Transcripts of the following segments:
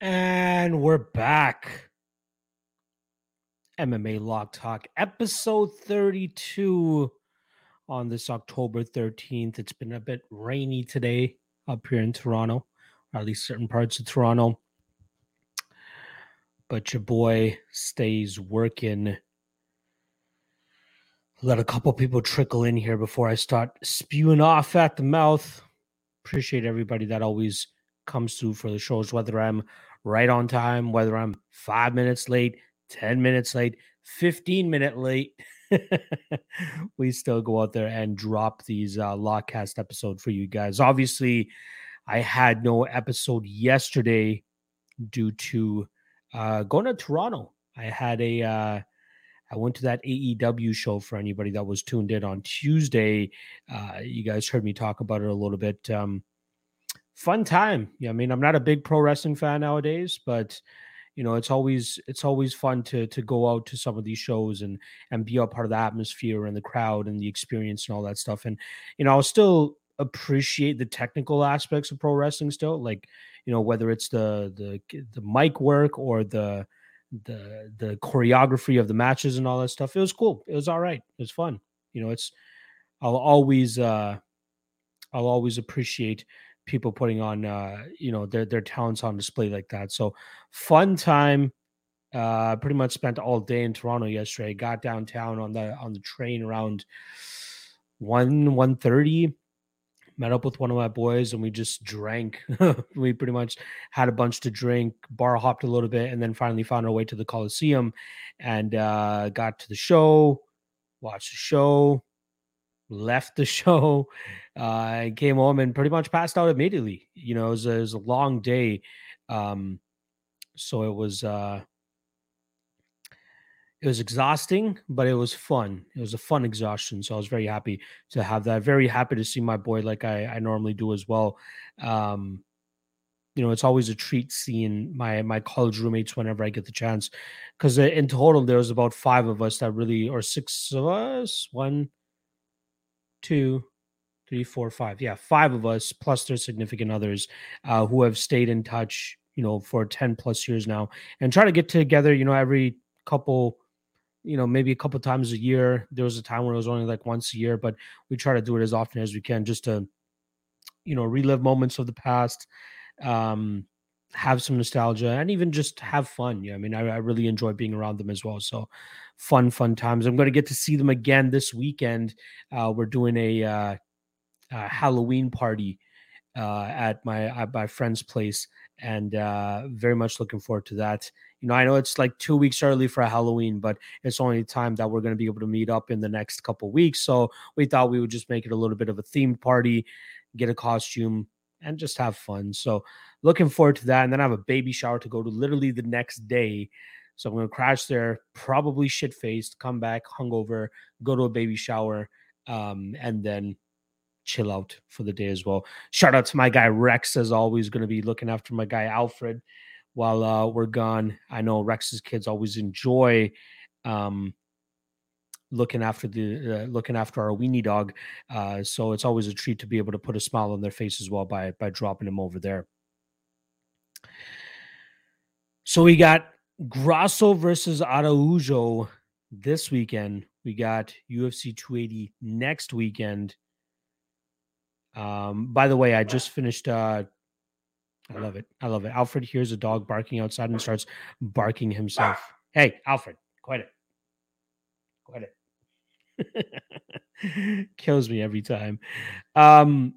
And we're back. MMA Lock Talk, episode 32 on this October 13th. It's been a bit rainy today up here in Toronto, or at least certain parts of Toronto. But your boy stays working. Let a couple people trickle in here before I start spewing off at the mouth. Appreciate everybody that always comes through for the shows, whether I'm right on time, whether I'm five minutes late, 10 minutes late, 15 minute late. we still go out there and drop these uh Lockcast episode for you guys. Obviously, I had no episode yesterday due to uh going to Toronto. I had a uh I went to that AEW show for anybody that was tuned in on Tuesday. Uh you guys heard me talk about it a little bit. Um fun time. Yeah, I mean, I'm not a big pro wrestling fan nowadays, but you know, it's always it's always fun to to go out to some of these shows and and be a part of the atmosphere and the crowd and the experience and all that stuff. And you know, I'll still appreciate the technical aspects of pro wrestling still, like you know, whether it's the the the mic work or the the the choreography of the matches and all that stuff. It was cool. It was all right. It was fun. You know, it's I'll always uh I'll always appreciate people putting on uh you know their their talents on display like that. So fun time uh pretty much spent all day in toronto yesterday. Got downtown on the on the train around 1 1 30 met up with one of my boys and we just drank. We pretty much had a bunch to drink bar hopped a little bit and then finally found our way to the coliseum and uh got to the show watched the show left the show uh came home and pretty much passed out immediately you know it was, a, it was a long day um so it was uh it was exhausting but it was fun it was a fun exhaustion so i was very happy to have that very happy to see my boy like i i normally do as well um you know it's always a treat seeing my my college roommates whenever i get the chance because in total there was about five of us that really or six of us one two, three, four, five. Yeah, five of us plus their significant others uh, who have stayed in touch, you know, for 10 plus years now and try to get together, you know, every couple, you know, maybe a couple times a year. There was a time where it was only like once a year, but we try to do it as often as we can just to, you know, relive moments of the past. Um, have some nostalgia and even just have fun. Yeah, I mean, I, I, really enjoy being around them as well. So, fun, fun times. I'm going to get to see them again this weekend. Uh, we're doing a, uh, a Halloween party uh, at my at my friend's place, and uh, very much looking forward to that. You know, I know it's like two weeks early for Halloween, but it's only time that we're going to be able to meet up in the next couple weeks. So we thought we would just make it a little bit of a themed party, get a costume, and just have fun. So looking forward to that. And then I have a baby shower to go to literally the next day. So I'm gonna crash there, probably shit faced, come back hungover, go to a baby shower, um, and then chill out for the day as well. Shout out to my guy Rex, as always, gonna be looking after my guy Alfred while uh, we're gone. I know Rex's kids always enjoy um, looking after the uh, looking after our weenie dog. Uh, so it's always a treat to be able to put a smile on their face as well by by dropping him over there. So we got Grasso versus Araujo this weekend. We got UFC 280 next weekend. Um, by the way, I just finished uh I love it. I love it. Alfred hears a dog barking outside and starts barking himself. Hey, Alfred, quit it. Quit it. Kills me every time. Um,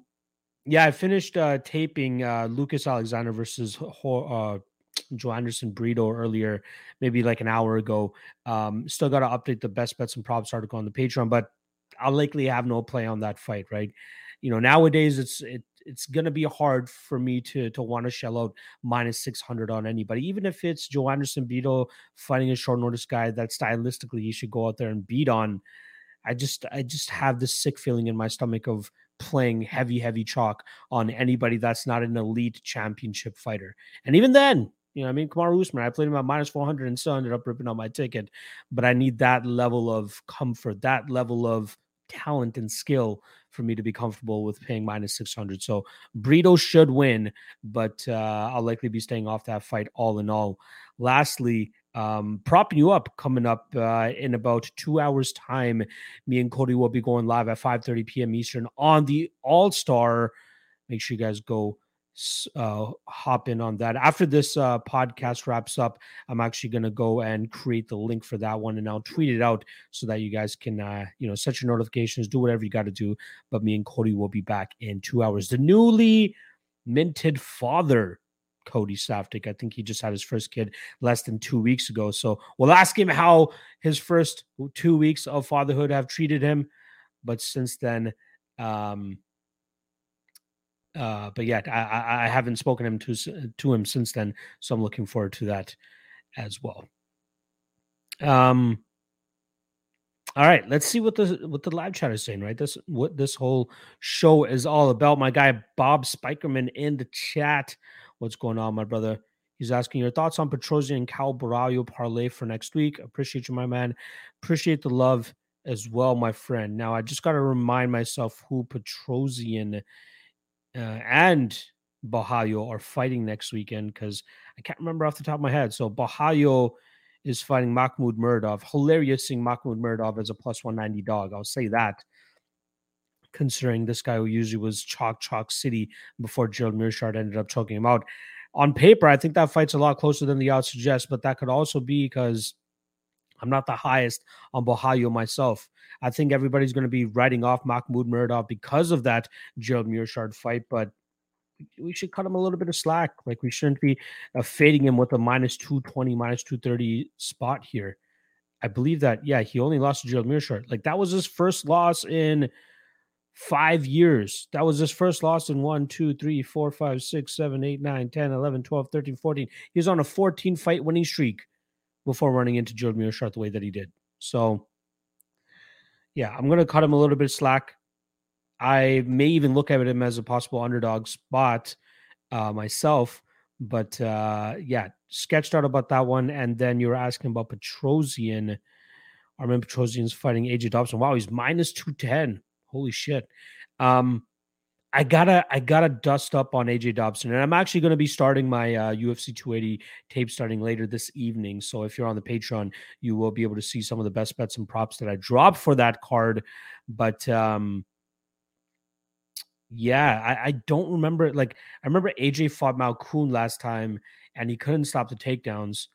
yeah, I finished uh, taping uh, Lucas Alexander versus uh, Joanderson Brito earlier, maybe like an hour ago. Um, still got to update the best bets and props article on the Patreon, but I'll likely have no play on that fight, right? You know, nowadays it's it it's gonna be hard for me to to want to shell out minus six hundred on anybody, even if it's Joanderson beetle fighting a short notice guy that stylistically he should go out there and beat on. I just I just have this sick feeling in my stomach of playing heavy, heavy chalk on anybody that's not an elite championship fighter. And even then, you know, I mean, Kamaru Usman, I played him at minus 400 and still ended up ripping on my ticket. But I need that level of comfort, that level of talent and skill for me to be comfortable with paying minus 600. So Brito should win, but uh, I'll likely be staying off that fight all in all. Lastly, um, propping you up coming up uh, in about two hours time. Me and Cody will be going live at 5:30 p.m. Eastern on the All Star. Make sure you guys go uh, hop in on that. After this uh, podcast wraps up, I'm actually going to go and create the link for that one, and I'll tweet it out so that you guys can, uh, you know, set your notifications, do whatever you got to do. But me and Cody will be back in two hours. The newly minted father, Cody Saftik. I think he just had his first kid less than two weeks ago. So we'll ask him how his first two weeks of fatherhood have treated him. But since then, um, uh, but yet I, I haven't spoken him to to him since then, so I'm looking forward to that as well. Um. All right, let's see what the what the live chat is saying. Right, this what this whole show is all about. My guy Bob Spikerman in the chat. What's going on, my brother? He's asking your thoughts on Petrosyan and Caio Borralho parlay for next week. Appreciate you, my man. Appreciate the love as well, my friend. Now I just got to remind myself who Petrosyan uh, and Borralho are fighting next weekend because I can't remember off the top of my head. So Borralho is fighting Mahmoud Muradov. Hilarious seeing Mahmoud Muradov as a plus 190 dog. I'll say that. Considering this guy who usually was chalk chalk city before Gerald Meerschaert ended up choking him out. On paper, I think that fight's a lot closer than the odds suggest, but that could also be because I'm not the highest on Borralho myself. I think everybody's going to be writing off Mahmoud Muradov because of that Gerald Meerschaert fight, but we should cut him a little bit of slack. Like we shouldn't be uh, fading him with a minus 220, minus 230 spot here. I believe that, yeah, he only lost to Gerald Meerschaert. Like that was his first loss in five years. That was his first loss in one, two, three, four, five, six, seven, eight, nine, 10, 11, 12, 13, 14. He was on a 14 fight winning streak before running into Gerald Meerschaert the way that he did. So yeah, I'm going to cut him a little bit slack. I may even look at him as a possible underdog spot uh, myself. But uh, yeah, sketched out about that one. And then you were asking about Petrosyan. Armen Petrosyan's fighting AJ Dobson. Wow, he's minus 210. Holy shit. Um, I gotta I gotta dust up on AJ Dobson, and I'm actually going to be starting my uh, UFC 280 tape starting later this evening. So if you're on the Patreon, you will be able to see some of the best bets and props that I dropped for that card. But um, yeah, I, I don't remember. Like I remember AJ fought Malkoun last time, and he couldn't stop the takedowns.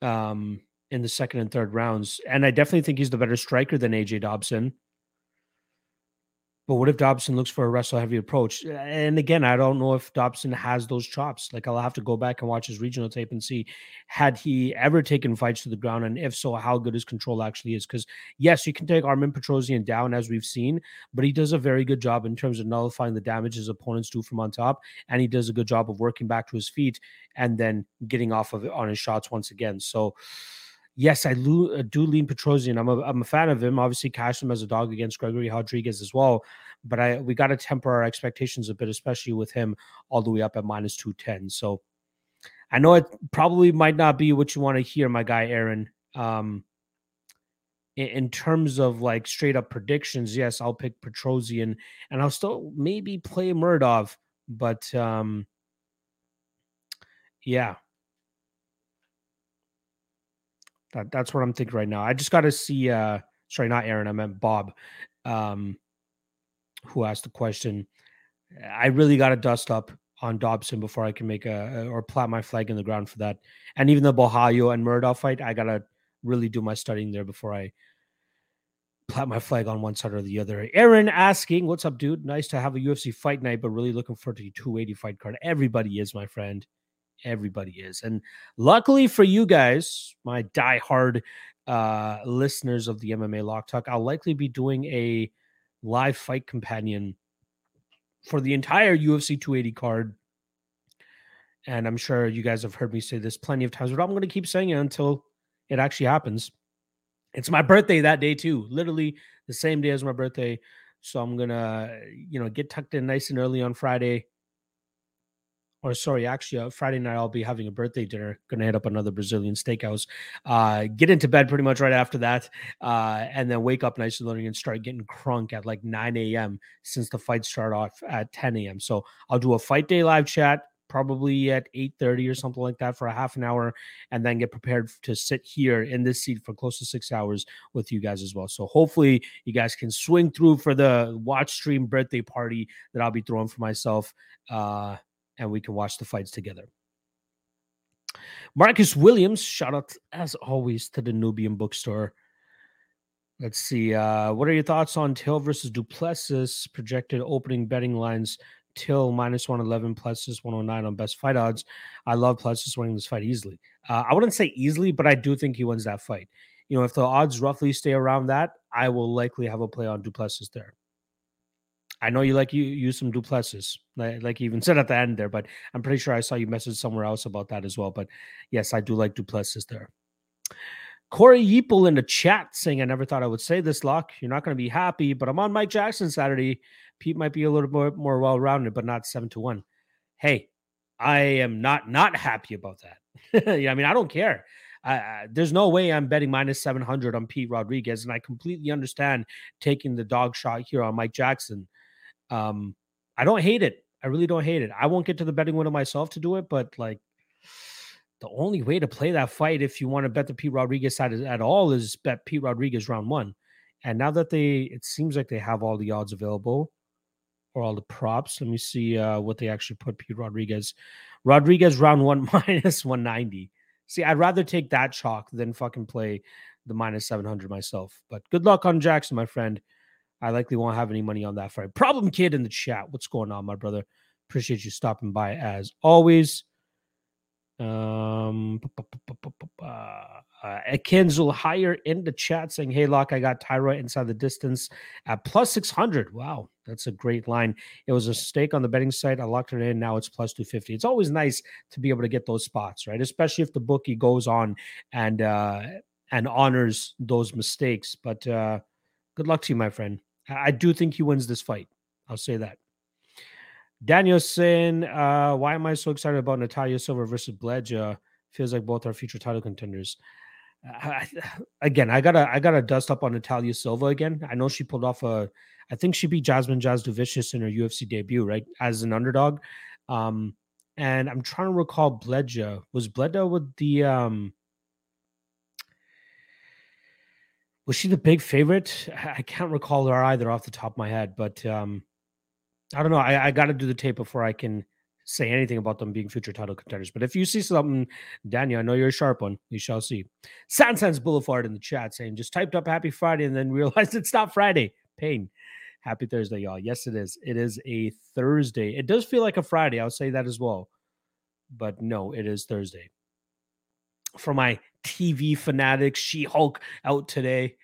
Um, in the second and third rounds, and I definitely think he's the better striker than AJ Dobson. But what if Dobson looks for a wrestle heavy approach? And again, I don't know if Dobson has those chops. Like I'll have to go back and watch his regional tape and see had he ever taken fights to the ground, and if so, how good his control actually is. Because yes, you can take Armen Petrosyan down as we've seen, but he does a very good job in terms of nullifying the damage his opponents do from on top, and he does a good job of working back to his feet and then getting off of it on his shots once again. So yes, I lo- uh, do lean Petrosyan. I'm a, I'm a fan of him. Obviously, cashed him as a dog against Gregory Rodrigues as well. But I we got to temper our expectations a bit, especially with him all the way up at minus 210. So I know it probably might not be what you want to hear, my guy Aaron. Um, in, in terms of like straight up predictions, yes, I'll pick Petrosyan and I'll still maybe play Muradov, but um, yeah, that, that's what I'm thinking right now. I just got to see. Uh, sorry, not Aaron. I meant Bob, um, who asked the question. I really got to dust up on Dobson before I can make a or plant my flag in the ground for that. And even the Borralho and Muradov fight, I gotta really do my studying there before I plant my flag on one side or the other. Aaron asking, "What's up, dude? Nice to have a UFC fight night, but really looking forward to the 280 fight card. Everybody is, my friend everybody is. And luckily for you guys, my diehard uh, listeners of the MMA Lock Talk, I'll likely be doing a live fight companion for the entire UFC 280 card. And I'm sure you guys have heard me say this plenty of times, but I'm going to keep saying it until it actually happens. It's my birthday that day too, literally the same day as my birthday. So I'm gonna, you know, get tucked in nice and early on Friday, or sorry, actually, uh, Friday night I'll be having a birthday dinner. Gonna hit up another Brazilian steakhouse. Uh, get into bed pretty much right after that, uh, and then wake up nice and early and start getting crunk at like 9 a.m. since the fights start off at 10 a.m. So I'll do a fight day live chat probably at 8:30 or something like that for a half an hour and then get prepared to sit here in this seat for close to 6 hours with you guys as well. So hopefully you guys can swing through for the watch stream birthday party that I'll be throwing for myself uh and we can watch the fights together. Marcus Williams, shout out as always to the Nubian bookstore. Let's see. Uh, what are your thoughts on Till versus Du Plessis? Projected opening betting lines? Till minus 111, Plessis 109 on best fight odds. I love Plessis winning this fight easily. Uh, I wouldn't say easily, but I do think he wins that fight. You know, if the odds roughly stay around that, I will likely have a play on Du Plessis there. I know you like you use some Du Plessis, like, like you even said at the end there, but I'm pretty sure I saw you message somewhere else about that as well. But yes, I do like Du Plessis there. Corey Yeeple in the chat saying, I never thought I would say this, Lock. You're not going to be happy, but I'm on Mike Jackson Saturday. Pete might be a little more, more well rounded, but not seven to one. Hey, I am not not happy about that. yeah, I mean, I don't care. There's no way I'm betting minus 700 on Pete Rodriguez, and I completely understand taking the dog shot here on Mike Jackson. Um, I don't hate it. I really don't hate it. I won't get to the betting window myself to do it, but like the only way to play that fight, if you want to bet the Pete Rodriguez side at all, is bet Pete Rodriguez round one. And now that they, it seems like they have all the odds available or all the props. Let me see uh, what they actually put Pete Rodriguez. Rodriguez round one minus 190. See, I'd rather take that chalk than fucking play the minus 700 myself. But good luck on Jackson, my friend. I likely won't have any money on that fight. Problem kid in the chat. What's going on, my brother? Appreciate you stopping by as always. Um, uh, Kenzel higher in the chat saying, Hey, Lock, I got Tyra inside the distance at plus 600. Wow, that's a great line. It was a stake on the betting site. I locked it in. Now it's plus 250. It's always nice to be able to get those spots, right? Especially if the bookie goes on and, uh, and honors those mistakes. But, uh, good luck to you, my friend. I do think he wins this fight. I'll say that. Daniel saying, uh, why am I so excited about Natalia Silva versus Bledja? Feels like both are future title contenders. Uh, again, I gotta I gotta dust up on Natalia Silva again. I know she pulled off a I think she beat Jasmine Jasudavicius in her UFC debut, right? As an underdog. Um, and I'm trying to recall Bledja. Was Bledja with the um was she the big favorite? I can't recall her either off the top of my head, but um, I don't know. I, I got to do the tape before I can say anything about them being future title contenders. But if you see something, Daniel, I know you're a sharp one. We shall see. Sansan's Boulevard in the chat saying just typed up Happy Friday and then realized it's not Friday. Pain. Happy Thursday, y'all. Yes, it is. It is a Thursday. It does feel like a Friday. I'll say that as well. But no, it is Thursday. For my TV fanatics, She Hulk out today.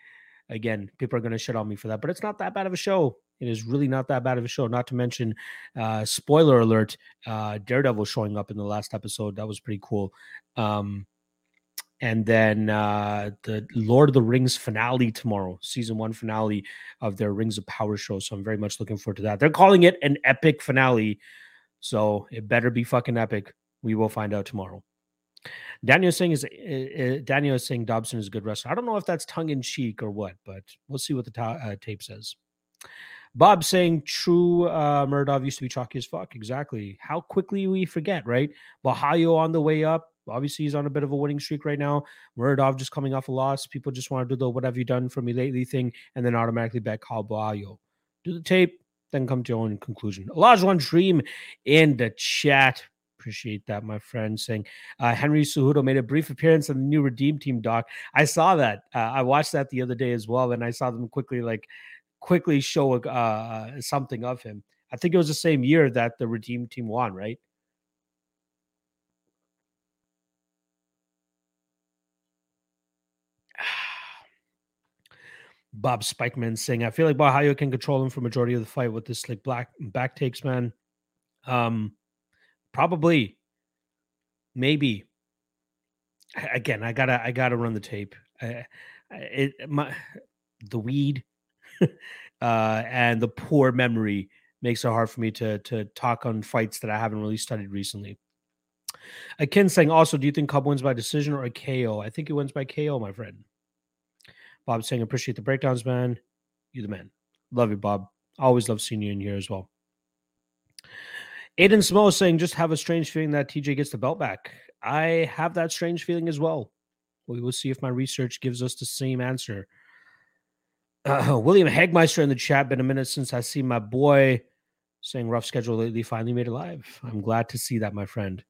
Again, people are going to shit on me for that, but it's not that bad of a show. It is really not that bad of a show. Not to mention, uh, spoiler alert, uh, Daredevil showing up in the last episode. That was pretty cool. Um, and then uh, the Lord of the Rings finale tomorrow, season one finale of their Rings of Power show. So I'm very much looking forward to that. They're calling it an epic finale, so it better be fucking epic. We will find out tomorrow. Daniel saying is uh, Daniel is saying Dobson is a good wrestler. I don't know if that's tongue in cheek or what, but we'll see what the ta- uh, tape says. Bob saying true uh Muradov used to be chalky as fuck. Exactly. How quickly we forget, right? Borralho on the way up. Obviously, he's on a bit of a winning streak right now. Muradov just coming off a loss. People just want to do the what have you done for me lately thing and then automatically back Caio Borralho. Do the tape, then come to your own conclusion. Elijah Dream in the chat. Appreciate that, my friend. Saying uh, Henry Cejudo made a brief appearance on the new Redeem Team doc. I saw that. Uh, I watched that the other day as well, and I saw them quickly, like, quickly show uh, something of him. I think it was the same year that the Redeem Team won, right? Bob Spikeman saying, I feel like Borralho can control him for majority of the fight with this like black back takes, man. Um, Probably. Maybe. Again, I gotta I gotta run the tape. It my the weed uh, and the poor memory makes it hard for me to to talk on fights that I haven't really studied recently. Akin saying also, do you think Cub wins by decision or a KO? I think he wins by KO, my friend. Bob saying, appreciate the breakdowns, man. You the man. Love you, Bob. Always love seeing you in here as well. Aiden Smo saying, just have a strange feeling that TJ gets the belt back. I have that strange feeling as well. We will see if my research gives us the same answer. Uh, William Hegmeister in the chat. Been a minute since I see my boy saying rough schedule lately. Finally made it live. I'm glad to see that, my friend.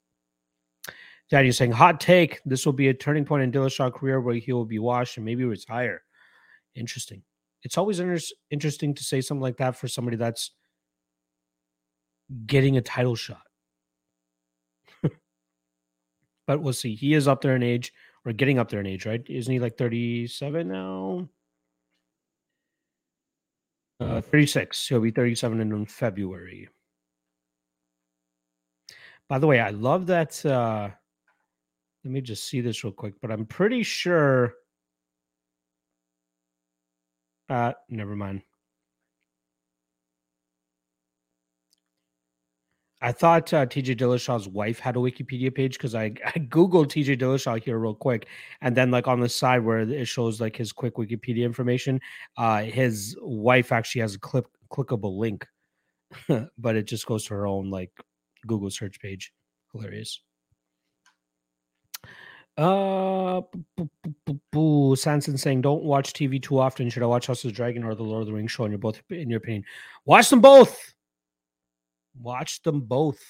Daddy saying hot take. This will be a turning point in Dillashaw's career where he will be washed and maybe retire. Interesting. It's always inter- interesting to say something like that for somebody that's getting a title shot. but we'll see. He is up there in age or getting up there in age, right? Isn't he like 37 now? Uh, 36. He'll be 37 in February. By the way, I love that. Uh, let me just see this real quick, but I'm pretty sure. Uh, never mind. I thought uh, TJ Dillashaw's wife had a Wikipedia page because I, I Googled TJ Dillashaw here real quick. And then, like, on the side where it shows like his quick Wikipedia information, uh, his wife actually has a clip, clickable link, but it just goes to her own like Google search page. Hilarious. Uh, Sanson saying, "Don't watch TV too often. Should I watch House of the Dragon or the Lord of the Rings show? In your both, in your opinion, watch them both. Watch them both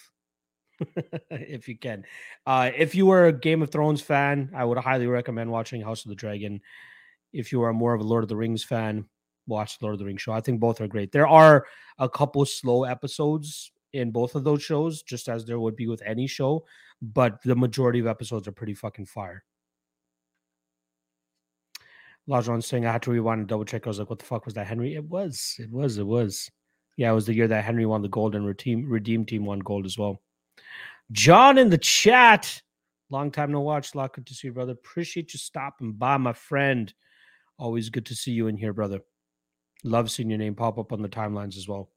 if you can. Uh, if you were a Game of Thrones fan, I would highly recommend watching House of the Dragon. If you are more of a Lord of the Rings fan, watch Lord of the Rings show. I think both are great. There are a couple slow episodes in both of those shows, just as there would be with any show, but the majority of episodes are pretty fucking fire. Lajon saying I had to rewind and double check. I was like, what the fuck was that, Henry? It was, it was, it was. Yeah, it was the year that Henry won the gold and Redeem, Redeem Team won gold as well. John in the chat. Long time no watch. Lot good to see you, brother. Appreciate you stopping by, my friend. Always good to see you in here, brother. Love seeing your name pop up on the timelines as well.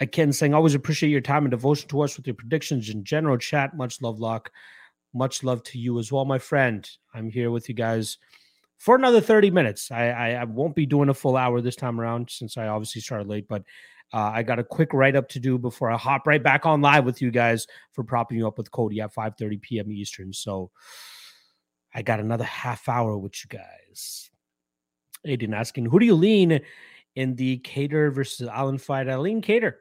Again, saying always appreciate your time and devotion to us with your predictions in general chat. Much love, Lock. Much love to you as well, my friend. I'm here with you guys for another 30 minutes. I, I, I won't be doing a full hour this time around since I obviously started late, but uh, I got a quick write up to do before I hop right back on live with you guys for propping you up with Cody at 5:30 p.m. Eastern. So I got another half hour with you guys. Aiden asking, who do you lean in the Kattar versus Allen fight? I lean Kattar.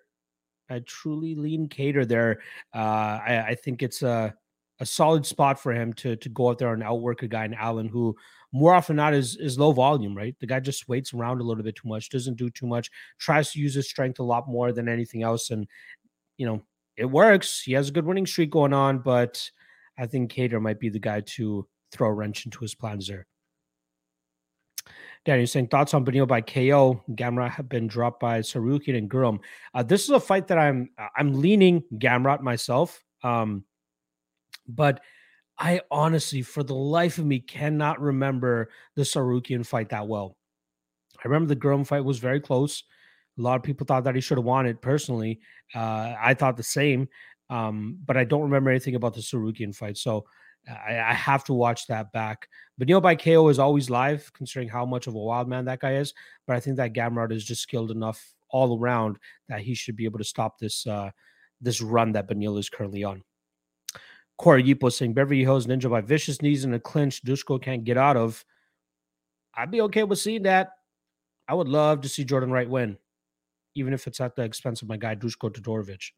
I truly lean Kattar there. Uh, I, I think it's a a solid spot for him to to go out there and outwork a guy in Allen who more often not is is low volume, right? The guy just waits around a little bit too much, doesn't do too much, tries to use his strength a lot more than anything else. And you know, it works. He has a good winning streak going on, but I think Kattar might be the guy to throw a wrench into his plans there. Danny saying thoughts on Beneil by KO. Gamrot have been dropped by Tsarukyan and Guram. Uh, this is a fight that I'm I'm leaning Gamrot myself. Um, but I honestly, for the life of me, cannot remember the Tsarukyan fight that well. I remember the Guram fight was very close. A lot of people thought that he should have won it. Personally, uh, I thought the same, um, but I don't remember anything about the Tsarukyan fight. So I, I, have to watch that back. Beneil by KO is always live, considering how much of a wild man that guy is. But I think that Gamrot is just skilled enough all around that he should be able to stop this uh, this run that Beneil is currently on. Corey Yipo saying Beverly Hills Ninja by vicious knees in a clinch Dusko can't get out of. I'd be okay with seeing that. I would love to see Jordan Wright win, even if it's at the expense of my guy Dusko Todorovic.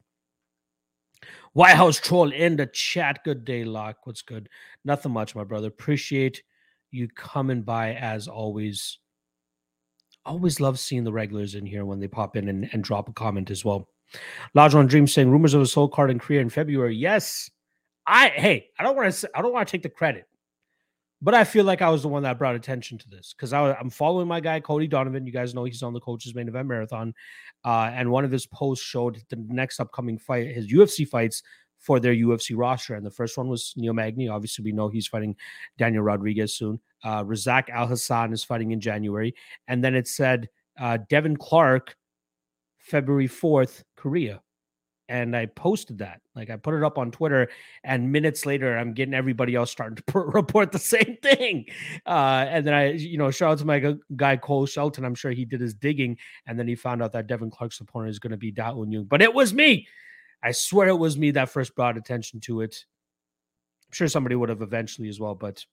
White House troll in the chat. Good day, Lock. What's good? Nothing much, my brother. Appreciate you coming by as always. Always love seeing the regulars in here when they pop in and, and drop a comment as well. Lajon Dream saying rumors of a Seoul card in Korea in February. Yes, I hey, I don't want to I don't want to take the credit, but I feel like I was the one that brought attention to this because I'm following my guy Cody Donovan. You guys know he's on the coaches main event marathon, uh, and one of his posts showed the next upcoming fight, his UFC fights for their UFC roster, and the first one was Neil Magny. Obviously, we know he's fighting Daniel Rodriguez soon. Uh, Razak Alhassan is fighting in January, and then it said uh, Devin Clark February 4th, Korea. And I posted that. Like I put it up on Twitter, and minutes later, I'm getting everybody else starting to report the same thing. Uh, and then I, you know, shout out to my guy Cole Shelton. I'm sure he did his digging, and then he found out that Devin Clark's opponent is going to be Da Un Jung. But it was me. I swear it was me that first brought attention to it. I'm sure somebody would have eventually as well, but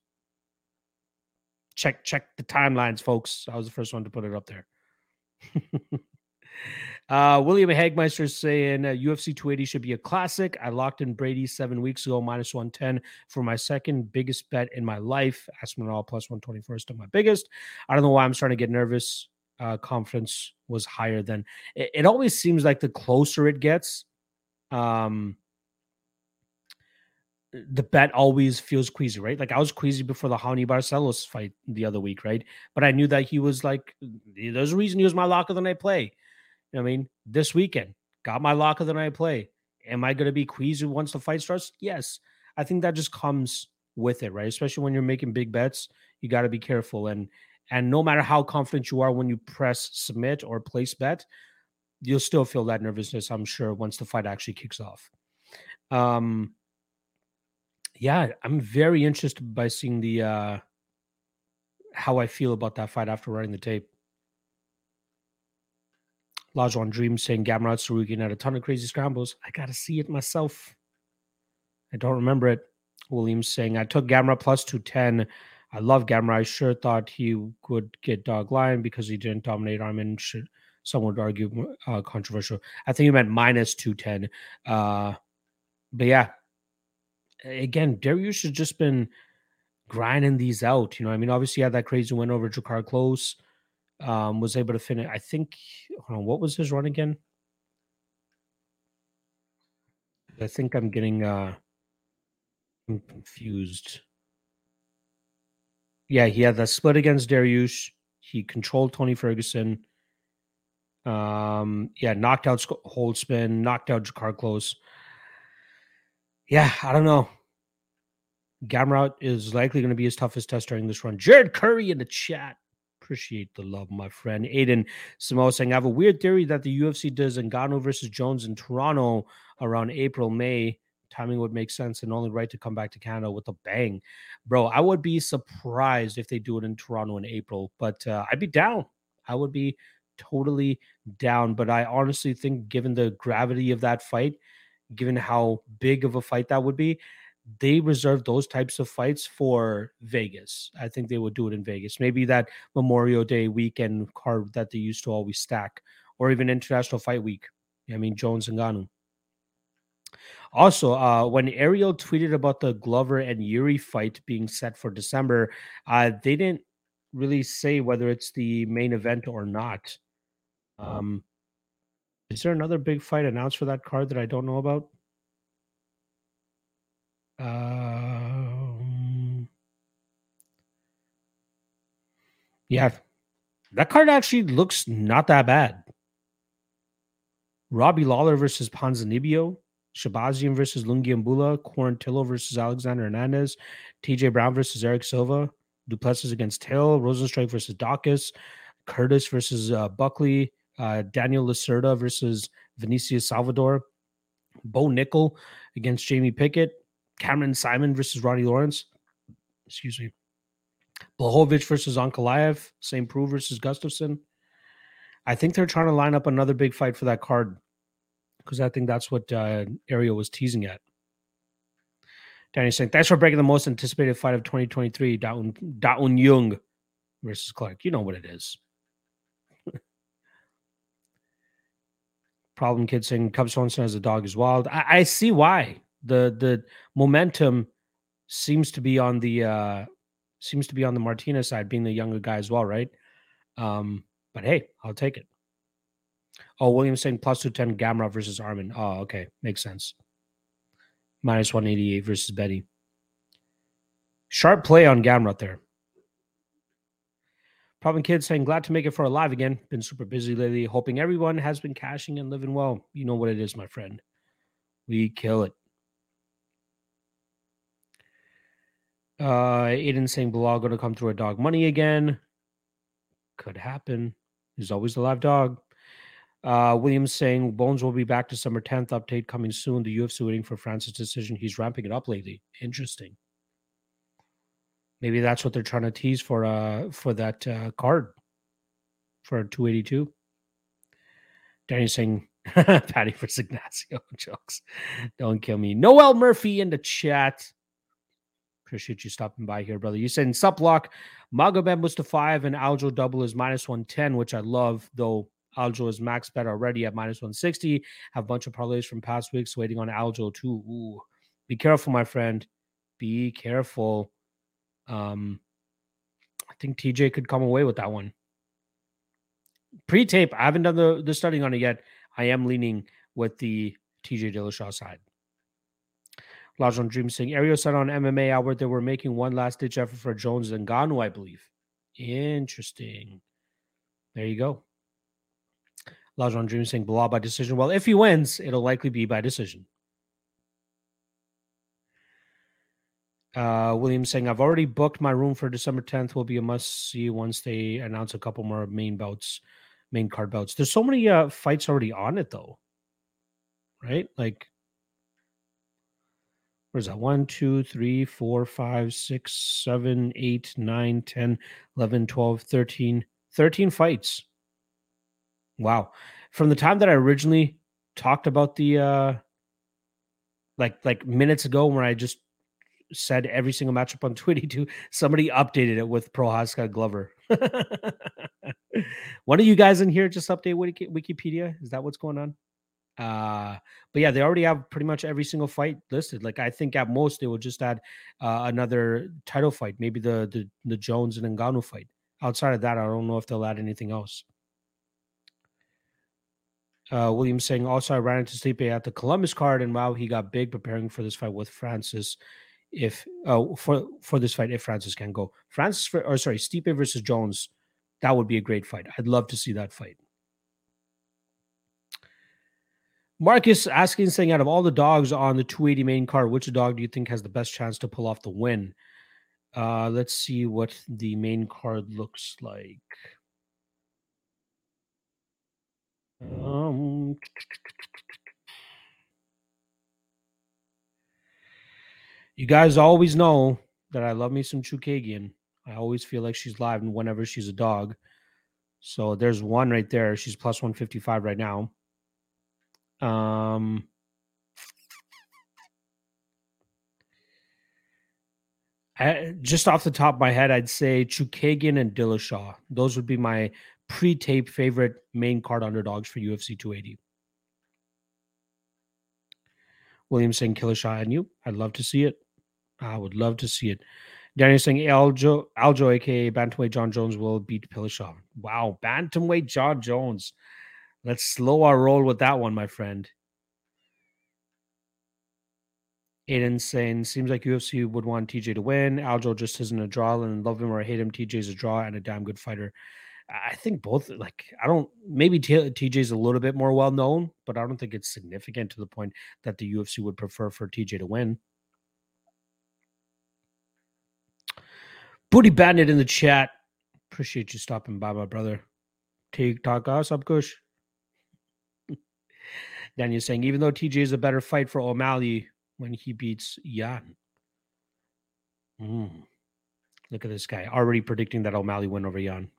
check check the timelines, folks. I was the first one to put it up there. uh, William Hagmeister saying uh, UFC 280 should be a classic. I locked in Brady seven weeks ago, minus 110 for my second biggest bet in my life. Aspinall plus 124 is still my biggest. I don't know why I'm starting to get nervous. Uh, confidence was higher than it, it always seems like the closer it gets. Um, the bet always feels queasy, right? Like I was queasy before the Raoni Barcelos fight the other week, right? But I knew that he was like, there's a reason he was my lock of the night play. I mean? This weekend, got my lock of the night play. Am I going to be queasy once the fight starts? Yes. I think that just comes with it, right? Especially when you're making big bets, you got to be careful. And and no matter how confident you are when you press submit or place bet, you'll still feel that nervousness, I'm sure, once the fight actually kicks off. Um, yeah, I'm very interested by seeing the uh how I feel about that fight after running the tape. Lajuan Dream saying Gamrot Tsarukyan had a ton of crazy scrambles. I gotta see it myself. I don't remember it. Williams saying I took Gamrot plus 210. I love Gamrot. I sure thought he would get dog line because he didn't dominate Armin. Should some would argue uh, controversial. I think he meant minus 210. Uh, but yeah, again, Dariush has just been grinding these out. You know, I mean, obviously, he had that crazy win over Drakkar Klose. Um, was able to finish. I think. On, what was his run again? I think I'm getting uh I'm confused. Yeah, he had that split against Dariush. He controlled Tony Ferguson. Um, yeah, knocked out Holtzman, knocked out Drakkar Klose yeah, I don't know. Gamrot is likely going to be his toughest test during this run. Jared Curry in the chat. Appreciate the love, my friend. Aiden Samoa saying, I have a weird theory that the UFC does Ngannou versus Jones in Toronto around April, May. Timing would make sense and only right to come back to Canada with a bang. Bro, I would be surprised if they do it in Toronto in April, but uh, I'd be down. I would be totally down. But I honestly think, given the gravity of that fight, given how big of a fight that would be, they reserve those types of fights for Vegas. I think they would do it in Vegas. Maybe that Memorial Day weekend card that they used to always stack, or even International Fight Week. I mean, Jones and Ngannou. Also, uh, when Ariel tweeted about the Glover and Yuri fight being set for December, uh, they didn't really say whether it's the main event or not. Um, is there another big fight announced for that card that I don't know about? Um, yeah, that card actually looks not that bad. Robbie Lawler versus Ponzinibbio, Shahbazyan versus Lungiambula, Quarantillo versus Alexander Hernandez, TJ Brown versus Eric Silva, Du Plessis against Till, Rozenstruik versus Daukaus, Curtis versus uh, Buckley, uh, Daniel Lacerda versus Vinicius Salvador, Bo Nickal against Jamie Pickett, Cameron Simon versus Ronnie Lawrence. Excuse me. Blachowicz versus Ankalaev, St. Preux versus Gustafson. I think they're trying to line up another big fight for that card because I think that's what uh, Ariel was teasing at. Danny saying, thanks for breaking the most anticipated fight of 2023, Da Un, Da Jung versus Clark. You know what it is. Problem Kid saying Cub Swanson as a dog is wild. I, I, see why the the momentum seems to be on the uh seems to be on the Martinez side, being the younger guy as well, right? Um, but hey, I'll take it. Oh, Williams saying plus two ten Gamrot versus Armin. Oh, okay, makes sense. Minus one eighty eight versus Betty. Sharp play on Gamrot there. Problem Kid saying, glad to make it for a live again. Been super busy lately. Hoping everyone has been cashing and living well. You know what it is, my friend. We kill it. Uh Aiden saying Belal gonna come through a dog money again. Could happen. There's always the live dog. Uh, Williams saying Bones will be back December 10th. Update coming soon. The UFC waiting for Francis' decision. He's ramping it up lately. Interesting. Maybe that's what they're trying to tease for uh for that uh, card for 282. Danny saying Patty for Ignacio jokes. Don't kill me. Noel Murphy in the chat. Appreciate you stopping by here, brother. You said in Suplock, Magomed five and Aljo double is minus 110, which I love, though Aljo is max bet already at minus 160. Have a bunch of parlays from past weeks waiting on Aljo too. Ooh. Be careful, my friend. Be careful. Um, I think TJ could come away with that one. Pre-tape, I haven't done the, the studying on it yet. I am leaning with the TJ Dillashaw side. Lajon Dream saying Ariel said on MMA Albert they were making one last ditch effort for Jones and Ngannou, I believe. Interesting. There you go. Lajon Dream saying blah by decision. Well, if he wins, it'll likely be by decision. Uh, Williams saying, I've already booked my room for December 10th. Will be a must see once they announce a couple more main bouts, main card bouts. There's so many uh, fights already on it, though. Right? Like, where's that? 1, 2, 3, 4, 5, 6, 7, 8, 9, 10, 11, 12, 13. 13 fights. Wow. From the time that I originally talked about the uh like like minutes ago where I just said every single matchup on 22. Somebody updated it with Prochazka Glover. One of you guys in here just update Wikipedia. Is that what's going on? Uh, but yeah, they already have pretty much every single fight listed. Like I think at most they will just add uh, another title fight, maybe the the the Jones and Ngannou fight. Outside of that, I don't know if they'll add anything else. Uh, William saying also I ran into Stipe at the Columbus card and wow he got big preparing for this fight with Francis if uh, for for this fight if Francis can go. Francis for, or sorry, Stipe versus Jones, that would be a great fight. I'd love to see that fight. Marcus asking saying out of all the dogs on the 280 main card, which dog do you think has the best chance to pull off the win? Uh, let's see what the main card looks like. Um, You guys always know that I love me some Chookagian. I always feel like she's live and whenever she's a dog. So there's one right there. She's plus 155 right now. Um I, just off the top of my head, I'd say Chookagian and Dillashaw. Those would be my pre-tape favorite main card underdogs for UFC 280. William saying Killer and you. I'd love to see it. I would love to see it. Daniel saying Aljo, Aljo, aka Bantamweight John Jones, will beat Dillashaw. Wow, Bantamweight John Jones. Let's slow our roll with that one, my friend. Aiden saying, seems like UFC would want TJ to win. Aljo just isn't a draw, and love him or hate him. TJ's a draw and a damn good fighter. I think both, like, I don't, maybe TJ's a little bit more well known, but I don't think it's significant to the point that the UFC would prefer for TJ to win. Booty Bandit in the chat. Appreciate you stopping by, my brother. TikTok us up, Kush. Daniel saying, even though TJ is a better fight for O'Malley when he beats Yan. Mm. Look at this guy already predicting that O'Malley win over Yan.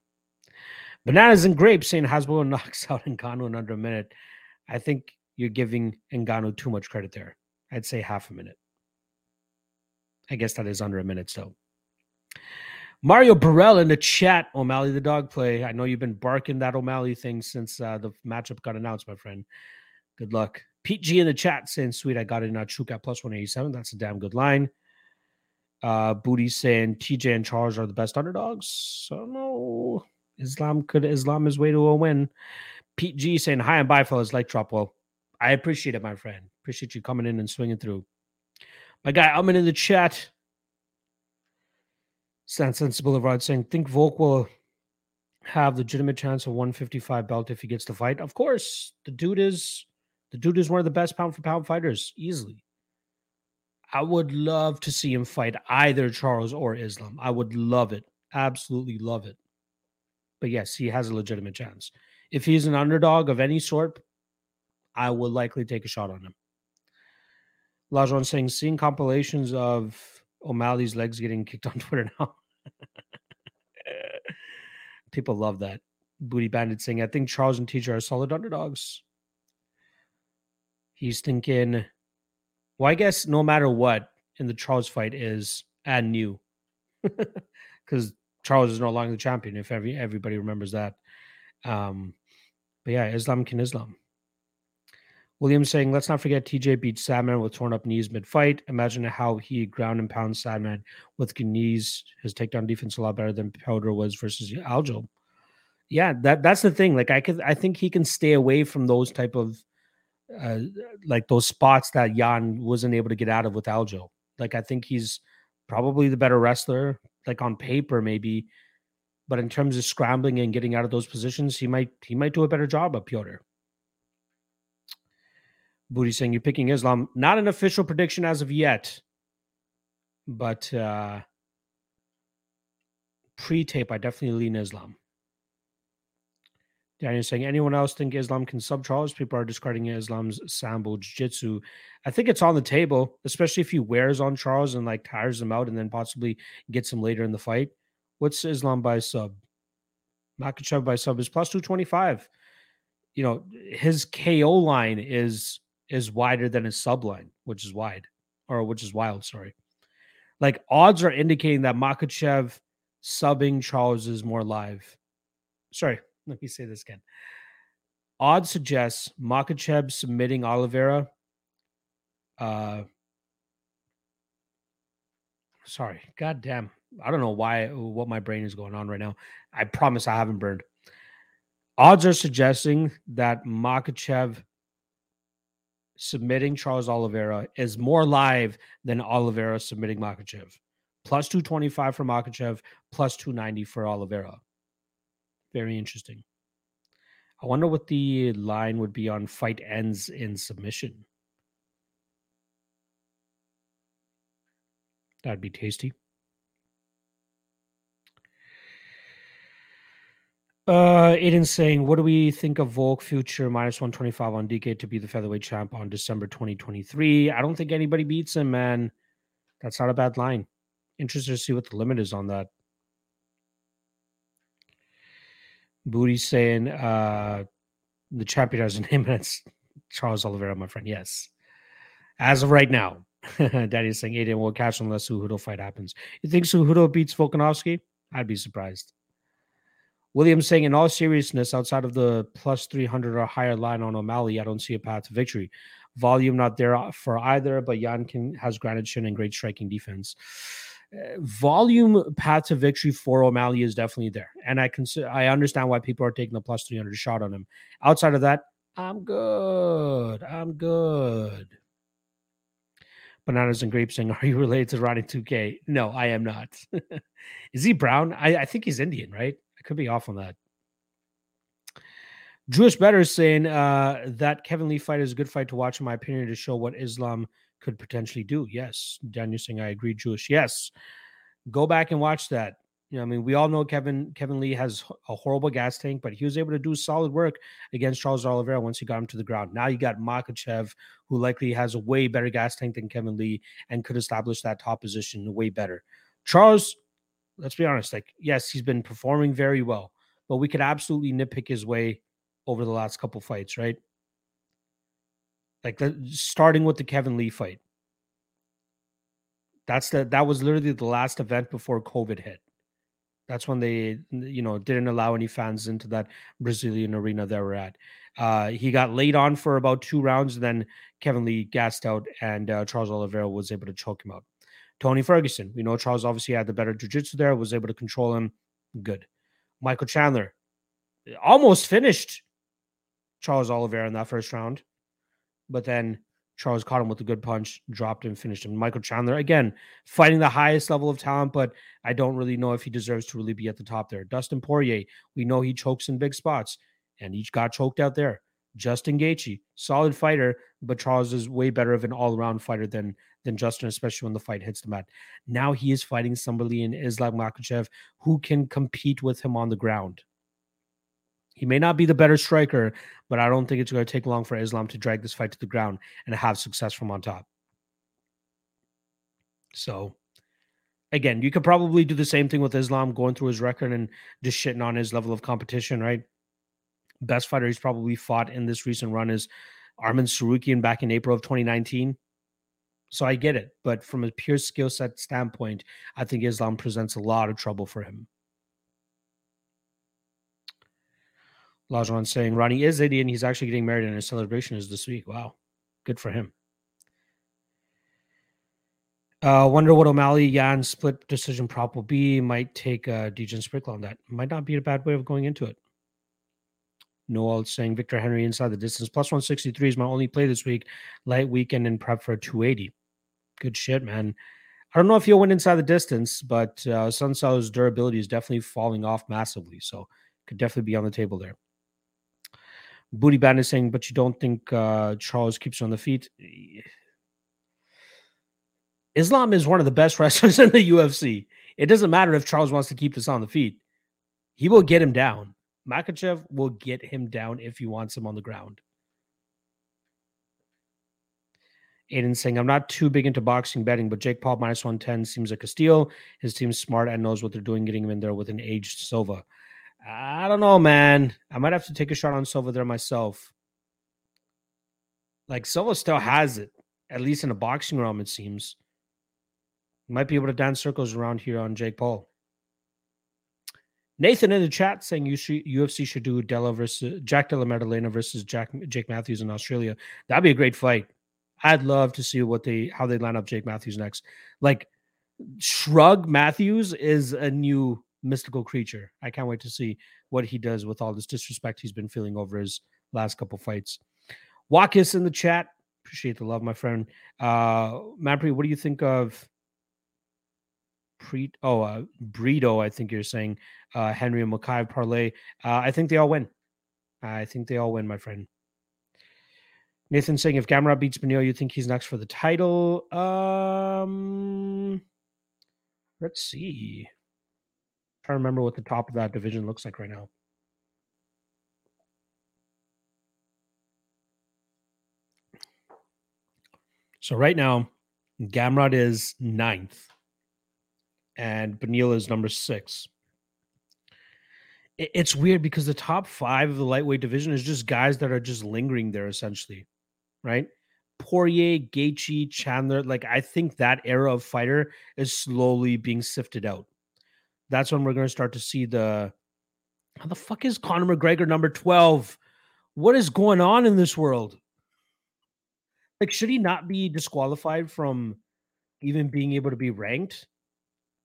Bananas and grapes saying Hasbro knocks out Ngannou in under a minute. I think you're giving Ngannou too much credit there. I'd say half a minute. I guess that is under a minute so. Mario Burrell in the chat, O'Malley the dog play. I know you've been barking that O'Malley thing since uh, the matchup got announced, my friend. Good luck. Pete G in the chat saying, sweet, I got it in Chuka plus 187. That's a damn good line. Uh, Booty saying TJ and Charles are the best underdogs. So no, Islam could Islam his way to a win. Pete G saying hi and bye, fellas. Like drop. Well, I appreciate it, my friend. Appreciate you coming in and swinging through. My guy, I'm in the chat. Sense Boulevard saying, think Volk will have legitimate chance of 155 belt if he gets the fight. Of course, the dude is the dude is one of the best pound for pound fighters, easily. I would love to see him fight either Charles or Islam. I would love it. Absolutely love it. But yes, he has a legitimate chance. if he's an underdog of any sort, I would likely take a shot on him. Lajon saying, seeing compilations of O'Malley's legs getting kicked on Twitter now. People love that. Booty Bandit saying, I think Charles and TJ are solid underdogs. He's thinking, well, I guess no matter what in the Charles fight is and new. Because Charles is no longer the champion, if every everybody remembers that. Um, but yeah, Islam can Islam. William saying, let's not forget TJ beat Sandman with torn up knees mid fight. Imagine how he ground and pound Sandman with knees. His takedown defense a lot better than Powder was versus Aljo. Yeah, that that's the thing. Like I could, I think he can stay away from those type of, uh, like those spots that Yan wasn't able to get out of with Aljo. Like I think he's probably the better wrestler. Like on paper, maybe, but in terms of scrambling and getting out of those positions, he might he might do a better job of Piotr. Booty saying you're picking Islam. Not an official prediction as of yet, but uh, pre-tape, I definitely lean Islam. Daniel saying anyone else think Islam can sub Charles? People are discarding Islam's sambo jiu-jitsu. I think it's on the table, especially if he wears on Charles and like tires him out and then possibly gets him later in the fight. What's Islam by sub? Makhachev by sub is plus 225. You know, his KO line is is wider than his sub line, which is wide or which is wild, sorry. Like odds are indicating that Makhachev subbing Charles is more live. Sorry, let me say this again. Odds suggests Makhachev submitting Oliveira. Uh, sorry, god damn. I don't know why what my brain is going on right now. I promise I haven't burned. Odds are suggesting that Makhachev submitting Charles Oliveira is more live than Oliveira submitting Makhachev. Plus 225 for Makhachev, plus 290 for Oliveira. Very interesting. I wonder what the line would be on fight ends in submission. That'd be tasty. Uh, Aiden saying, what do we think of Volk future minus 125 on DK to be the featherweight champ on December 2023? I don't think anybody beats him, man. That's not a bad line. Interested to see what the limit is on that. Booty saying, uh, the champion has a name and it's Charles Oliveira, my friend. Yes. As of right now, Daddy saying Aiden will catch unless Cejudo fight happens. You think Cejudo beats Volkanovski? I'd be surprised. Williams saying, in all seriousness, outside of the plus 300 or higher line on O'Malley, I don't see a path to victory. Volume not there for either, but Yankin has granted chin and great striking defense. Volume path to victory for O'Malley is definitely there, and I consider I understand why people are taking the plus 300 shot on him. Outside of that, I'm good. I'm good. Bananas and grapes saying, "Are you related to Ronnie 2K?" No, I am not. is he brown? I, I think he's Indian, right? I could be off on that. Jewish Better saying uh, that Kevin Lee fight is a good fight to watch, in my opinion, to show what Islam could potentially do. Yes. Daniel saying, I agree, Jewish. Yes. Go back and watch that. You know, I mean, we all know Kevin Kevin Lee has a horrible gas tank, but he was able to do solid work against Charles Oliveira once he got him to the ground. Now you got Makhachev, who likely has a way better gas tank than Kevin Lee and could establish that top position way better. Charles let's be honest. Like, yes, he's been performing very well, but we could absolutely nitpick his way over the last couple fights, right? Like the, starting with the Kevin Lee fight. That's the that was literally the last event before COVID hit. That's when they, you know, didn't allow any fans into that Brazilian arena they we're at. Uh, he got laid on for about two rounds, and then Kevin Lee gassed out, and uh, Charles Oliveira was able to choke him out. Tony Ferguson. We know Charles obviously had the better jiu-jitsu there, was able to control him. Good. Michael Chandler almost finished Charles Oliveira in that first round, but then Charles caught him with a good punch, dropped him, finished him. Michael Chandler, again, fighting the highest level of talent, but I don't really know if he deserves to really be at the top there. Dustin Poirier, we know he chokes in big spots, and he got choked out there. Justin Gaethje, solid fighter, but Charles is way better of an all-around fighter than than Justin, especially when the fight hits the mat. Now he is fighting somebody in Islam Makhachev who can compete with him on the ground. He may not be the better striker, but I don't think it's going to take long for Islam to drag this fight to the ground and have success from on top. So, again, you could probably do the same thing with Islam going through his record and just shitting on his level of competition, right? Best fighter he's probably fought in this recent run is Arman Tsarukyan back in April of 2019. So I get it. But from a pure skill set standpoint, I think Islam presents a lot of trouble for him. Lajon saying Ronnie is Indian. He's actually getting married and his celebration is this week. Wow. Good for him. Uh, wonder what O'Malley Yan split decision prop will be. Might take uh, Dejan Sprinkle on that. Might not be a bad way of going into it. Noel saying Victor Henry inside the distance. Plus 163 is my only play this week. Light weekend and prep for 280. Good shit, man. I don't know if he'll win inside the distance, but uh, Sun durability is definitely falling off massively. So could definitely be on the table there. Booty Band is saying, but you don't think uh, Charles keeps on the feet? Islam is one of the best wrestlers in the UFC. It doesn't matter if Charles wants to keep this on the feet. He will get him down. Makhachev will get him down if he wants him on the ground. Aiden saying, I'm not too big into boxing betting, but Jake Paul minus 110 seems like a steal. His team's smart and knows what they're doing, getting him in there with an aged Silva. I don't know, man. I might have to take a shot on Silva there myself. Like, Silva still has it, at least in a boxing realm, it seems. Might be able to dance circles around here on Jake Paul. Nathan in the chat saying UFC should do Della versus Jack Della Maddalena versus Jack Jake Matthews in Australia. That'd be a great fight. I'd love to see what they how they line up Jake Matthews next. Like Shrug Matthews is a new mystical creature. I can't wait to see what he does with all this disrespect he's been feeling over his last couple fights. Walkus in the chat. Appreciate the love, my friend. Uh Mapri, what do you think of Pre oh uh Brito, I think you're saying uh Henry and Makai parlay. Uh, I think they all win. I think they all win, my friend. Nathan saying if Gamrot beats Beneil, you think he's next for the title? Um let's see. Trying to remember what the top of that division looks like right now. So right now, Gamrot is ninth and Beneil is number six. It's weird because the top five of the lightweight division is just guys that are just lingering there, essentially, right? Poirier, Gaethje, Chandler. Like I think that era of fighter is slowly being sifted out. That's when we're going to start to see the. How the fuck is Conor McGregor number twelve? What is going on in this world? Like, should he not be disqualified from even being able to be ranked?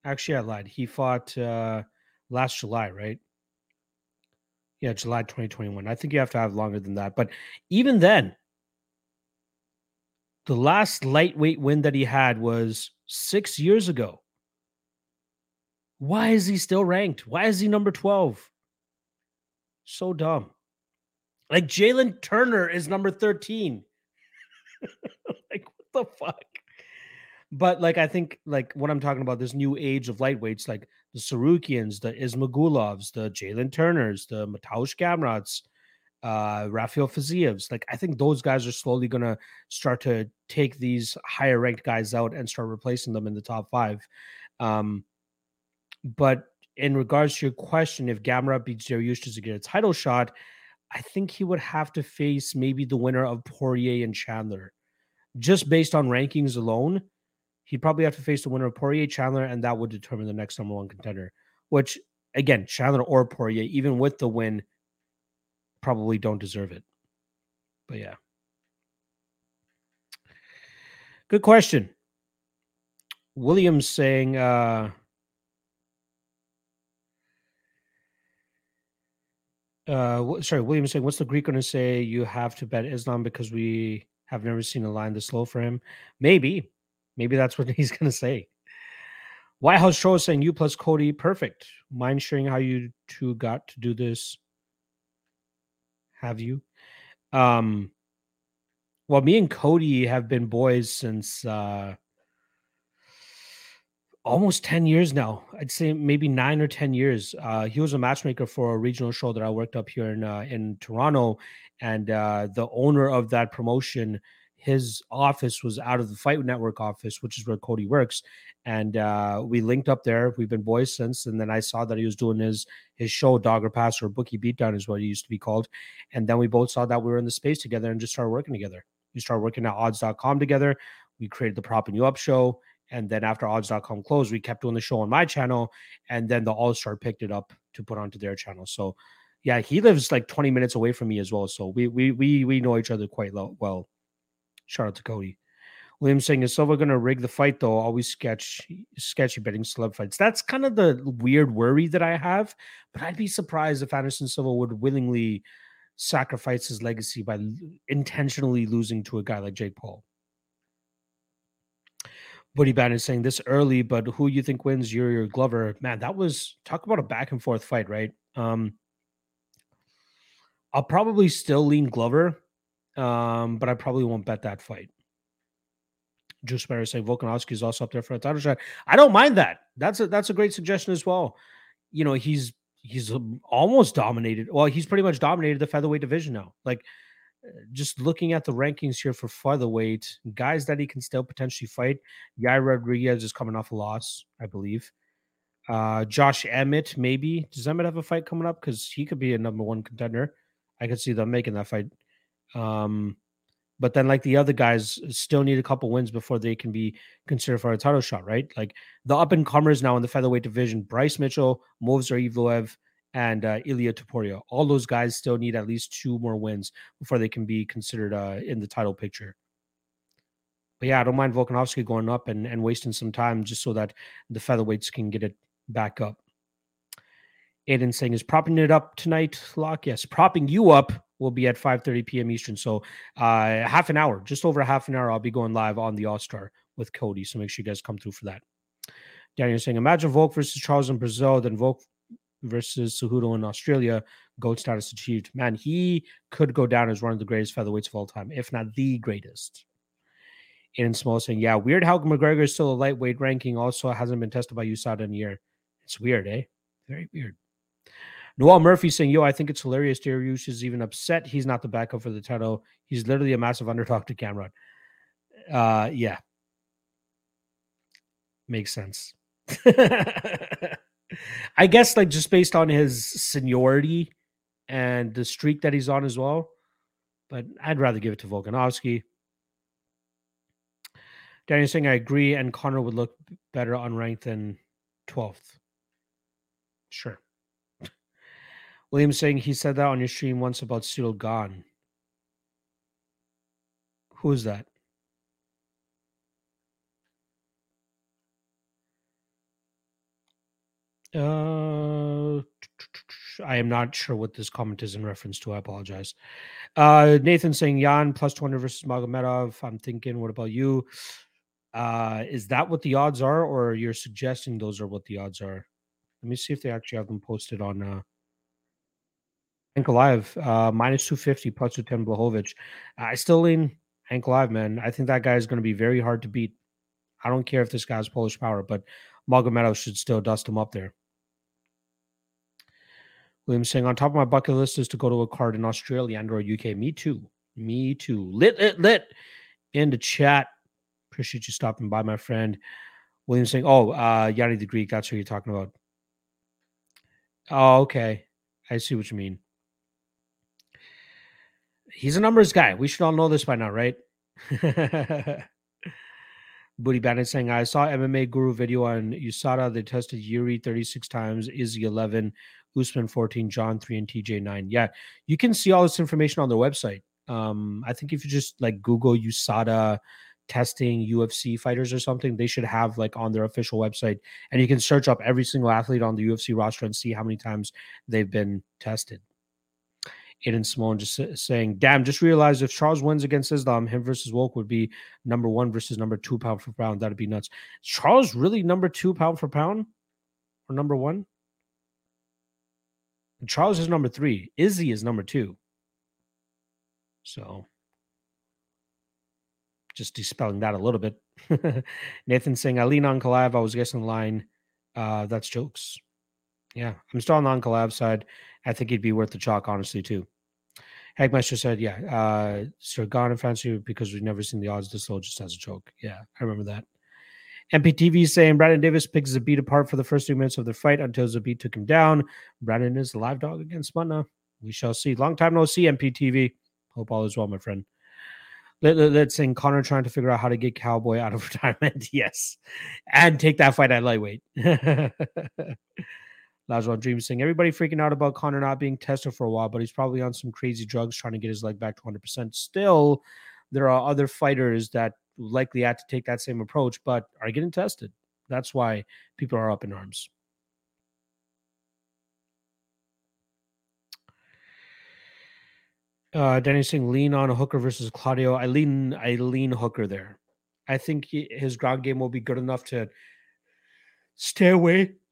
Actually, I lied. He fought uh, last July, right? Yeah, July 2021. I think you have to have longer than that. But even then, the last lightweight win that he had was six years ago. Why is he still ranked? Why is he number 12? So dumb. Like Jalen Turner is number 13. like, what the fuck? but like I think like what I'm talking about, this new age of lightweights, like the Tsarukyans, the Ismagulovs, the Jalen Turners, the Mateusz Gamrots, uh, Rafael Fizievs. Like I think those guys are slowly gonna start to take these higher ranked guys out and start replacing them in the top five. Um, but in regards to your question, if Gamrot beats Dariush to get a title shot, I think he would have to face maybe the winner of Poirier and Chandler, just based on rankings alone he'd probably have to face the winner of Poirier Chandler, and that would determine the next number one contender. Which, again, Chandler or Poirier, even with the win, probably don't deserve it. But yeah. Good question. Williams saying, uh, uh, sorry, Williams saying, what's the Greek going to say? You have to bet Islam because we have never seen a line this low for him. Maybe, Maybe that's what he's going to say. White House Show saying you plus Cody, perfect. Mind sharing how you two got to do this? Have you? Um, well, me and Cody have been boys since uh, almost 10 years now. I'd say maybe nine or 10 years. Uh, he was a matchmaker for a regional show that I worked up here in uh, in Toronto, and uh, the owner of that promotion, his office was out of the Fight Network office, which is where Cody works, and uh, we linked up there. We've been boys since, and then I saw that he was doing his his show, Dogger Pass or Bookie Beatdown is what it used to be called, and then we both saw that we were in the space together and just started working together. We started working at odds.com together. We created the Propping You Up show and then after odds.com closed, we kept doing the show on my channel. And then the All Star picked it up to put onto their channel. So yeah, he lives like 20 minutes away from me as well. So we we we we know each other quite well. Shout out to Cody. William saying, is Silva gonna rig the fight though? Always sketch sketchy betting celeb fights. That's kind of the weird worry that I have. But I'd be surprised if Anderson Silva would willingly sacrifice his legacy by intentionally losing to a guy like Jake Paul. Buddy Bannon is saying this early, but who you think wins? Yuri or Glover? Man, that was talk about a back and forth fight, right? Um, I'll probably still lean Glover, um, but I probably won't bet that fight. Juice Bear saying Volkanovski is also up there for a title shot. I don't mind that. That's a that's a great suggestion as well. You know, he's he's almost dominated. Well, he's pretty much dominated the featherweight division now. Like just looking at the rankings here for featherweight, guys that he can still potentially fight. Yair Rodriguez is coming off a loss, I believe. Uh, Josh Emmett, maybe. Does Emmett have a fight coming up? Because he could be a number one contender. I could see them making that fight. Um, but then, like the other guys, still need a couple wins before they can be considered for a title shot, right? Like the up and comers now in the featherweight division: Bryce Mitchell, Movsar Evloev, and uh, Ilia Topuria. All those guys still need at least two more wins before they can be considered uh, in the title picture. But yeah, I don't mind Volkanovski going up and, and wasting some time just so that the featherweights can get it back up. Aiden saying, is propping it up tonight, Lock? Yes, propping you up will be at 5.30 p.m. Eastern. So uh, half an hour, just over half an hour, I'll be going live on the All-Star with Cody. So make sure you guys come through for that. Daniel saying, imagine Volk versus Charles in Brazil, then Volk versus Cejudo in Australia, GOAT status achieved. Man, he could go down as one of the greatest featherweights of all time, if not the greatest. Aiden Small saying, yeah, weird how McGregor is still a lightweight ranking, also hasn't been tested by USADA in a year. It's weird, eh? Very weird. Noel Murphy saying, yo, I think it's hilarious Dariush is even upset he's not the backup for the title. He's literally a massive underdog to Cameron. Uh, yeah. Makes sense. I guess like just based on his seniority and the streak that he's on as well. But I'd rather give it to Volkanovski. Daniel saying I agree, and Connor would look better unranked than 12th. Sure. William saying he said that on your stream once about Gane. Who is that? Uh, I am not sure what this comment is in reference to. I apologize. Uh, Nathan saying Jan plus 200 versus Magomedov. I'm thinking, what about you? Uh, is that what the odds are, or you're suggesting those are what the odds are? Let me see if they actually have them posted on uh, Ankalaev, uh, minus 250 plus 210 Blachowicz. I still lean Ankalaev, man. I think that guy is going to be very hard to beat. I don't care if this guy's Polish power, but Magomedov should still dust him up there. William saying, on top of my bucket list is to go to a card in Australia and or UK. Me too. Me too. Lit, lit, lit. In the chat. Appreciate you stopping by, my friend. William saying, oh, uh, Yanni the Greek. That's what you're talking about. Oh, okay. I see what you mean. He's a numbers guy. We should all know this by now, right? Booty Bandit saying, I saw MMA Guru video on USADA. They tested Yuri 36 times, Izzy 11, Usman 14, John 3, and TJ 9. Yeah, you can see all this information on their website. Um, I think if you just like Google USADA testing UFC fighters or something, they should have like on their official website, and you can search up every single athlete on the UFC roster and see how many times they've been tested. Aiden Simone just saying, damn, just realized if Charles wins against Islam, him versus Volk would be number one versus number two pound for pound. That'd be nuts. Charles really number two pound for pound or number one? Charles is number three. Izzy is number two. So just dispelling that a little bit. Nathan saying, I lean Ankalaev. I was guessing line. Uh, that's jokes. Yeah, I'm still on the Ankalaev side. I think he'd be worth the chalk, honestly, too. Hagmeister said, yeah, uh, Sir Gone and Fancy because we've never seen the odds this low just as a joke. Yeah, I remember that. MPTV saying Brandon Davis picks Zabit apart for the first two minutes of their fight until Zabit took him down. Brandon is the live dog against Mutna. We shall see. Long time no see, MPTV. Hope all is well, my friend. Let, let, us sing Conor trying to figure out how to get Cowboy out of retirement. yes. And take that fight at lightweight. Laszlo Dream saying everybody freaking out about Conor not being tested for a while, but he's probably on some crazy drugs trying to get his leg back to 100%. Still, there are other fighters that likely had to take that same approach, but are getting tested. That's why people are up in arms. Uh, Danny saying lean on a hooker versus Claudio. I lean, I lean hooker there. I think he, his ground game will be good enough to stay away.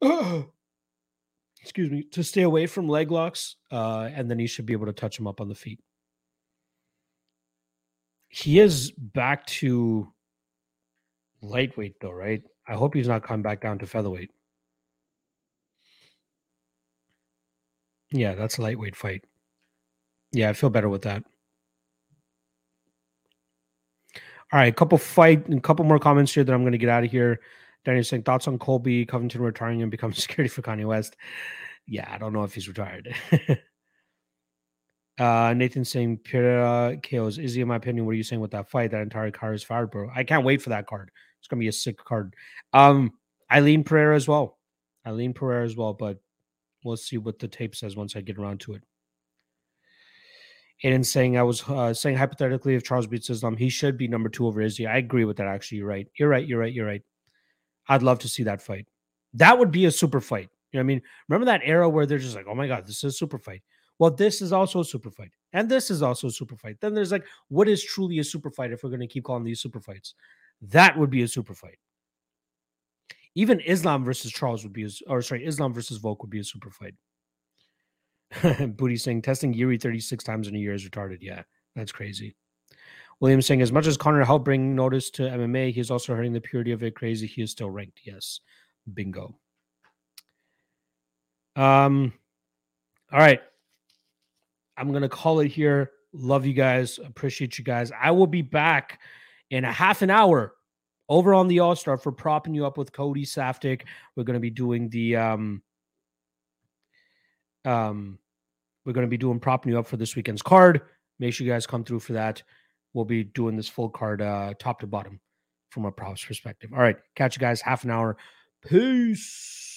excuse me, to stay away from leg locks, uh, and then he should be able to touch him up on the feet. He is back to lightweight though, right? I hope he's not coming back down to featherweight. Yeah, that's a lightweight fight. Yeah, I feel better with that. All right, a couple fight, a couple more comments here that I'm going to get out of here. Danny saying thoughts on Colby Covington retiring and becoming security for Kanye West. Yeah, I don't know if he's retired. uh, Nathan saying Pereira KOs. Izzy, in my opinion, what are you saying with that fight? That entire card is fired, bro. I can't wait for that card. It's gonna be a sick card. Um, Eileen Pereira as well. Eileen Pereira as well, but we'll see what the tape says once I get around to it. Aiden saying I was uh, saying hypothetically if Charles beats Islam, he should be number two over Izzy. I agree with that. Actually, you're right. You're right. You're right. You're right. I'd love to see that fight. That would be a super fight. You know what I mean? Remember that era where they're just like, oh my God, this is a super fight. Well, this is also a super fight. And this is also a super fight. Then there's like, what is truly a super fight if we're going to keep calling these super fights? That would be a super fight. Even Islam versus Charles would be, a, or sorry, Islam versus Volk would be a super fight. Booty saying testing Yuri 36 times in a year is retarded. Yeah, that's crazy. William saying, as much as Conor helped bring notice to MMA, he's also hurting the purity of it. Crazy. He is still ranked. Yes. Bingo. Um, all right. I'm gonna call it here. Love you guys. Appreciate you guys. I will be back in a half an hour over on the All Star for propping you up with Cody Saftik. We're gonna be doing the um um we're gonna be doing propping you up for this weekend's card. Make sure you guys come through for that we'll be doing this full card uh, top to bottom from a props perspective. All right, catch you guys half an hour. Peace.